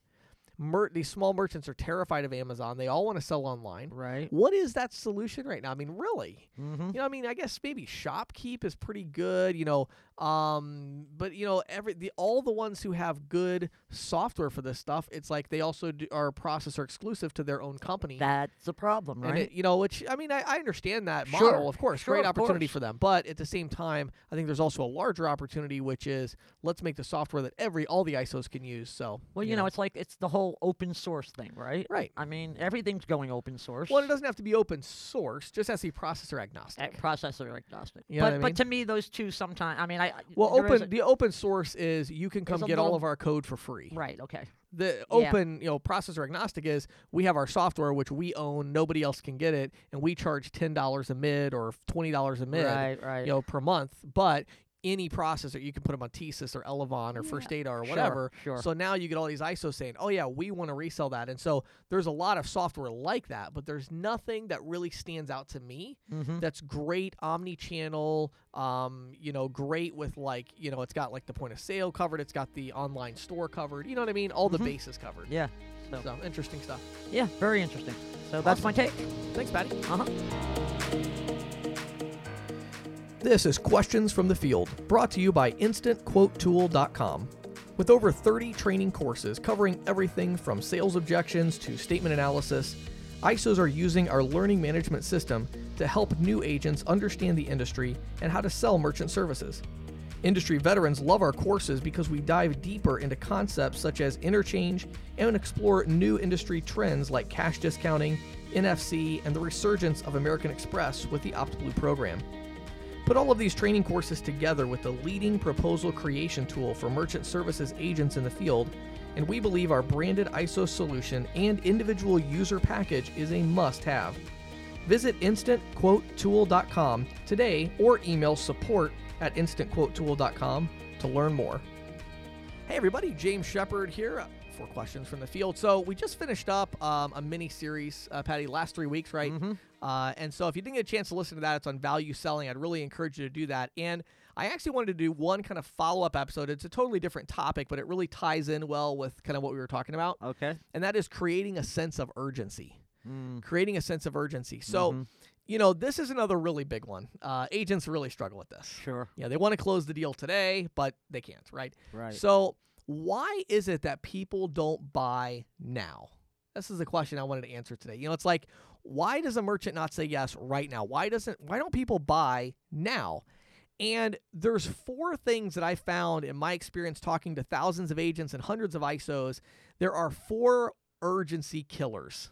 mer- these small merchants are terrified of Amazon. They all want to sell online. Right. What is that solution right now? I mean, really? Mm-hmm. You know, I mean, I guess maybe ShopKeep is pretty good, you know, um, but you know, every the all the ones who have good software for this stuff, it's like they also do, are processor exclusive to their own company. That's the problem, right? It, you know, which I mean, I, I understand that Sure, model, of course, sure, great of opportunity course. for them. But at the same time, I think there's also a larger opportunity, which is let's make the software that every all the ISOs can use. So, well, you know, it's like it's the whole open source thing, right? right. I mean, everything's going open source. Well, it doesn't have to be open source; just has to be processor agnostic. Eh, processor agnostic. You know but I but mean? to me, those two sometimes. I mean, I Well, open the open source is you can come get all of our code for free. right. Okay. The Yeah. open, you know, processor agnostic is we have our software which we own, nobody else can get it, and we charge ten dollars a mid or twenty dollars a mid, Right. Right. you know, per month. But any processor you can put them on TSYS or Elavon or First Data or whatever. sure. So now you get all these ISOs saying, "Oh yeah, we want to resell that," and so there's a lot of software like that, but there's nothing that really stands out to me mm-hmm. that's great omni-channel um you know great with like you know it's got like the point of sale covered it's got the online store covered you know what i mean all the Mhm. bases covered Yeah. So, so interesting stuff yeah, very interesting. So that's my take. thanks Patti Uh huh. This is questions from the field brought to you by instantquotetool.com with over 30 training courses covering everything from sales objections to statement analysis isos are using our learning management system to help new agents understand the industry and how to sell merchant services Industry veterans love our courses because we dive deeper into concepts such as interchange and explore new industry trends like cash discounting, NFC, and the resurgence of American Express with the OptBlue program. Put all of these training courses together with the leading proposal creation tool for merchant services agents in the field, and we believe our branded ISO solution and individual user package is a must have. Visit instantquotetool.com today or email support at instantquotetool.com to learn more. Hey, everybody, James Shepherd here uh, for questions from the field. So, we just finished up um, a mini series, uh, Patti, last three weeks, right? Mhm. Uh, and so, if you didn't get a chance to listen to that, it's on value selling. I'd really encourage you to do that. And I actually wanted to do one kind of follow up episode. It's a totally different topic, but it really ties in well with kind of what we were talking about. Okay. And that is creating a sense of urgency. Mm. Creating a sense of urgency. So, Mhm. you know, this is another really big one. Uh, agents really struggle with this. Sure. Yeah, they want to close the deal today, but they can't, right? Right. So, why is it that people don't buy now? This is the question I wanted to answer today. You know, it's like, why does a merchant not say yes right now? Why doesn't why don't people buy now? And there's four things that I found in my experience talking to thousands of agents and hundreds of ISOs. There are four urgency killers.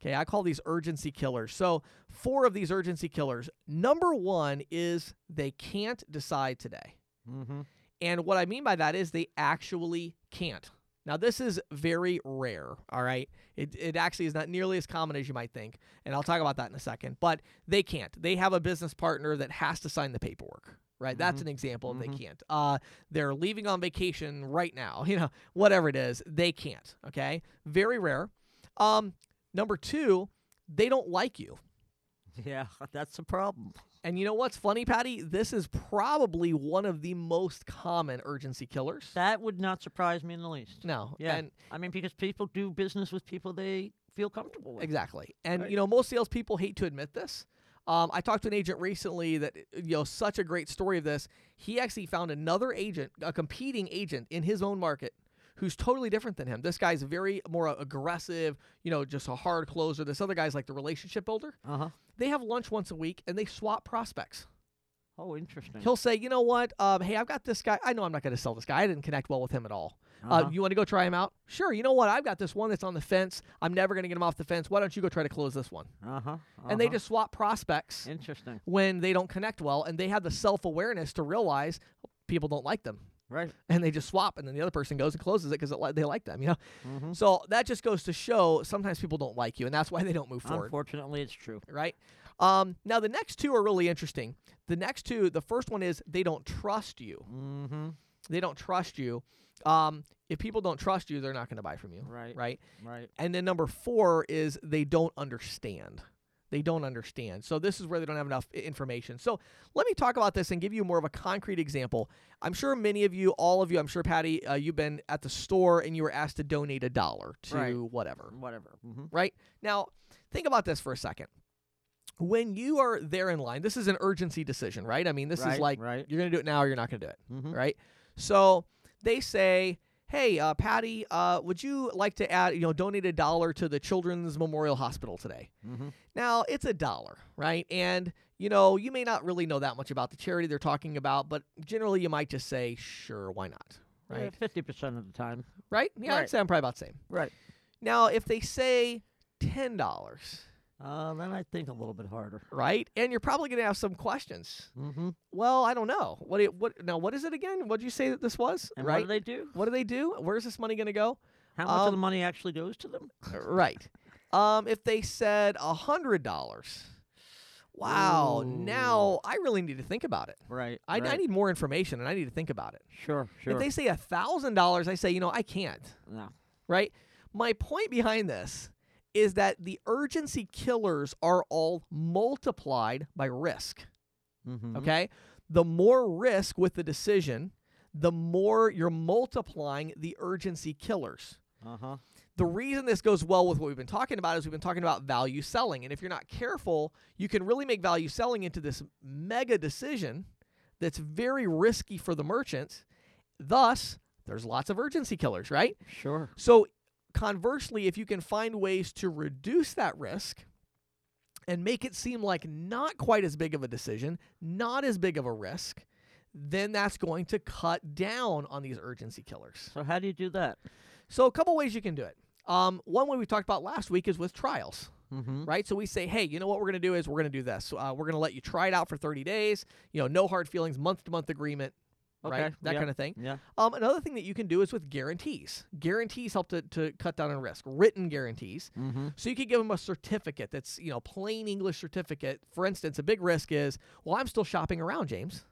Okay, I call these urgency killers. So, four of these urgency killers. Number one is they can't decide today. mm-hmm. And what I mean by that is they actually can't. Now, this is very rare, all right? It, it actually is not nearly as common as you might think. And I'll talk about that in a second. But they can't. They have a business partner that has to sign the paperwork, right? That's Mhm. an example Mhm. they can't. Uh, they're leaving on vacation right now, you know, whatever it is, they can't, okay? Very rare. Um, number two, they don't like you. Yeah, that's a problem. And you know what's funny, Patti? This is probably one of the most common urgency killers. That would not surprise me in the least. No. Yeah. And I mean, because people do business with people they feel comfortable with. exactly. And Right. you know, most salespeople hate to admit this. Um, I talked to an agent recently that you know such a great story of this. He actually found another agent, a competing agent in his own market, who's totally different than him. This guy's very more aggressive, you know, just a hard closer. This other guy's like the relationship builder. Uh huh. They have lunch once a week and they swap prospects. Oh, interesting. He'll say, you know what? Um, hey, I've got this guy. I know I'm not going to sell this guy. I didn't connect well with him at all. uh Uh-huh. you want to go try him out? Sure. You know what? I've got this one that's on the fence. I'm never going to get him off the fence. Why don't you go try to close this one? uh huh. And they just swap prospects interesting. when they don't connect well, and they have the self awareness to realize people don't like them, Right. and they just swap, and then the other person goes and closes it because they like them. You know. Mm-hmm. So that just goes to show sometimes people don't like you, and that's why they don't move forward. Unfortunately, it's true. right? Um, now the next two are really interesting. The next two, the first one is they don't trust you. Mm-hmm. They don't trust you. Um, if people don't trust you, they're not going to buy from you, Right. right? Right. And then number four is they don't understand. They don't understand. So this is where they don't have enough information. So let me talk about this and give you more of a concrete example. I'm sure many of you, all of you, I'm sure Patti, uh, you've been at the store and you were asked to donate a dollar to Right. whatever Whatever. hmm right? Now, think about this for a second. When you are there in line, this is an urgency decision, right? I mean, this Right, is like right. you're going to do it now or you're not going to do it, hmm right? So they say, "Hey, uh, Patti, uh, would you like to add, you know, donate a dollar to the Children's Memorial Hospital today?" hmm Now, it's a dollar, right? And you know, you may not really know that much about the charity they're talking about, but generally, you might just say, "Sure, why not?" Right? Fifty percent of the time. Right? Yeah, I'd say I'm probably about the same. Right. Now, if they say ten dollars. Uh, then I think a little bit harder. right? And you're probably going to have some questions. Mm-hmm. Well, I don't know. What? Do you, what? Now, what is it again? What did you say that this was? And right? what do they do? What do they do? Where's this money going to go? How much of the Um, money actually goes to them? right. Um, if they said a hundred dollars, wow. Now I really need to think about it. Right. I, I need more information and I need to think about it. Sure. Sure. If they say a thousand dollars, I say, you know, I can't. no. Right. My point behind this is that the urgency killers are all multiplied by risk. Mm-hmm. Okay. The more risk with the decision, the more you're multiplying the urgency killers. Uh huh. The reason this goes well with what we've been talking about is we've been talking about value selling. And if you're not careful, you can really make value selling into this mega decision that's very risky for the merchants. Thus, there's lots of urgency killers, right? Sure. So, conversely, if you can find ways to reduce that risk and make it seem like not quite as big of a decision, not as big of a risk, then that's going to cut down on these urgency killers. So how do you do that? So, a couple ways you can do it. Um, one way we talked about last week is with trials, Mm-hmm. right? So we say, hey, you know what we're going to do is we're going to do this. Uh, we're going to let you try it out for 30 days. You know, no hard feelings, month to month agreement, right? That yeah. kind of thing. Yeah. Um, another thing that you can do is with guarantees. Guarantees help to, to cut down on risk. Written guarantees. Mm-hmm. So you could give them a certificate that's, you know, plain English certificate. For instance, a big risk is, well, I'm still shopping around, James.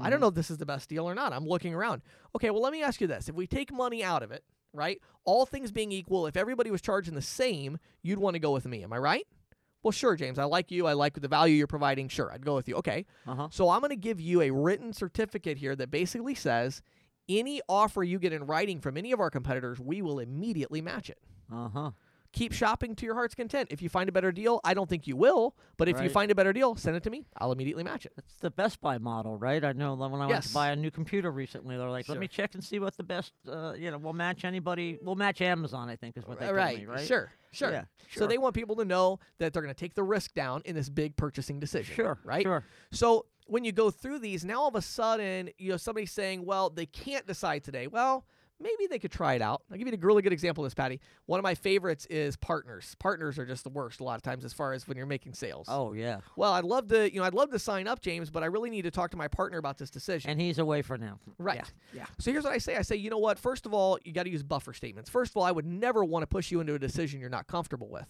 I don't Mhm. know if this is the best deal or not. I'm looking around. Okay, well, let me ask you this. If we take money out of it, right? All things being equal, if everybody was charging the same, you'd want to go with me. Am I right? Well, sure, James. I like you. I like the value you're providing. Sure, I'd go with you. Okay. Uh huh. So I'm going to give you a written certificate here that basically says any offer you get in writing from any of our competitors, we will immediately match it. Uh huh. Keep shopping to your heart's content. If you find a better deal, I don't think you will, but if you find a better deal, send it to me. I'll immediately match it. It's the Best Buy model, right? I know when I went to buy a new computer recently, they're like, "Let me check and see what the best, uh, you know, we'll match anybody. We'll match Amazon, I think, is what they told right. me, right? Sure. Sure. Yeah, So they want people to know that they're going to take the risk down in this big purchasing decision. Sure. Right. Sure. So when you go through these, now all of a sudden, you know, somebody's saying, well, they can't decide today. Well, maybe they could try it out. I'll give you a really good example of this, Patti. One of my favorites is partners. Partners are just the worst a lot of times as far as when you're making sales. Oh yeah. Well, I'd love to, you know, I'd love to sign up, James, but I really need to talk to my partner about this decision. And he's away for now. Right. Yeah. Yeah. So here's what I say. I say, you know what? First of all, you got to use buffer statements. First of all, I would never want to push you into a decision you're not comfortable with.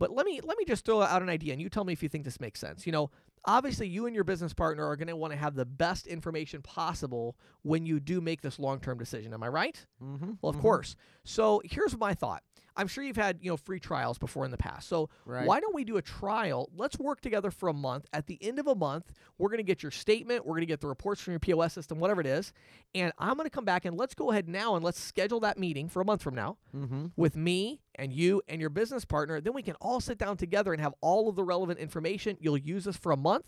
But let me let me just throw out an idea and you tell me if you think this makes sense. You know, obviously you and your business partner are going to want to have the best information possible when you do make this long-term decision. Am I right? Mm-hmm. Well, of course. So here's my thought. I'm sure you've had, you know, free trials before in the past. So Right. why don't we do a trial? Let's work together for a month. At the end of a month, we're going to get your statement, we're going to get the reports from your POS system, whatever it is, and I'm going to come back and let's go ahead now and let's schedule that meeting for a month from now Mm-hmm. with me and you and your business partner. Then we can all sit down together and have all of the relevant information. You'll use this for a month,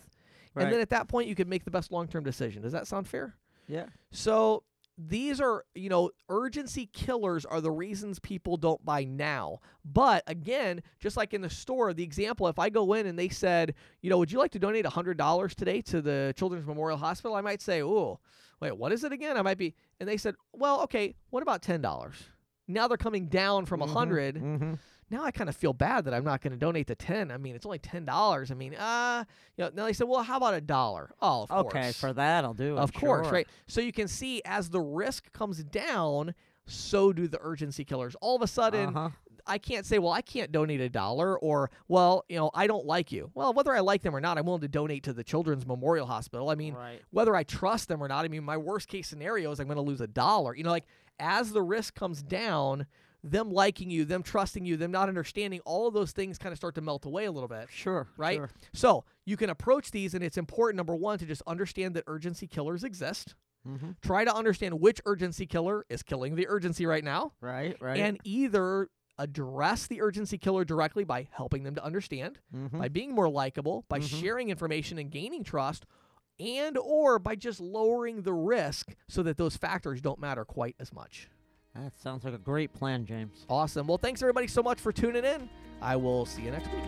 Right. and then at that point you can make the best long-term decision. Does that sound fair? Yeah. So these are, you know, urgency killers are the reasons people don't buy now. But again, just like in the store, the example, if I go in and they said, you know, would you like to donate $100 today to the Children's Memorial Hospital? I might say, oh, wait, what is it again? I might be, and they said, well, okay, what about $10? Now they're coming down from a 100 Mm-hmm. Now I kind of feel bad that I'm not going to donate the 10. I mean, it's only $10. I mean, uh, you know, now they said, well, how about a dollar? Oh, of Okay, course. for that I'll do it. Of course, sure. right? So you can see as the risk comes down, so do the urgency killers. All of a sudden, Uh-huh. I can't say, well, I can't donate a dollar, or, well, you know, I don't like you. Well, whether I like them or not, I'm willing to donate to the Children's Memorial Hospital. I mean, right. whether I trust them or not, I mean, my worst case scenario is I'm going to lose a dollar. You know, like as the risk comes down, them liking you, them trusting you, them not understanding, all of those things kind of start to melt away a little bit. Sure. Right? Sure. So you can approach these, and it's important, number one, to just understand that urgency killers exist. Mm-hmm. Try to understand which urgency killer is killing the urgency right now, Right. Right. and either address the urgency killer directly by helping them to understand, Mhm. by being more likable, by Mhm. sharing information and gaining trust, and or by just lowering the risk so that those factors don't matter quite as much. That sounds like a great plan, James. Awesome. Well, thanks everybody so much for tuning in. I will see you next week.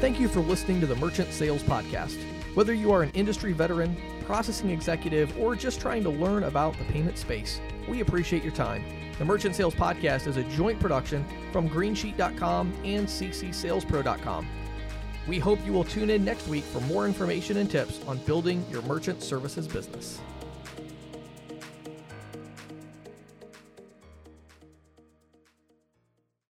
Thank you for listening to the Merchant Sales Podcast. Whether you are an industry veteran, processing executive, or just trying to learn about the payment space, we appreciate your time. The Merchant Sales Podcast is a joint production from greensheet.com and ccsalespro.com. We hope you will tune in next week for more information and tips on building your merchant services business.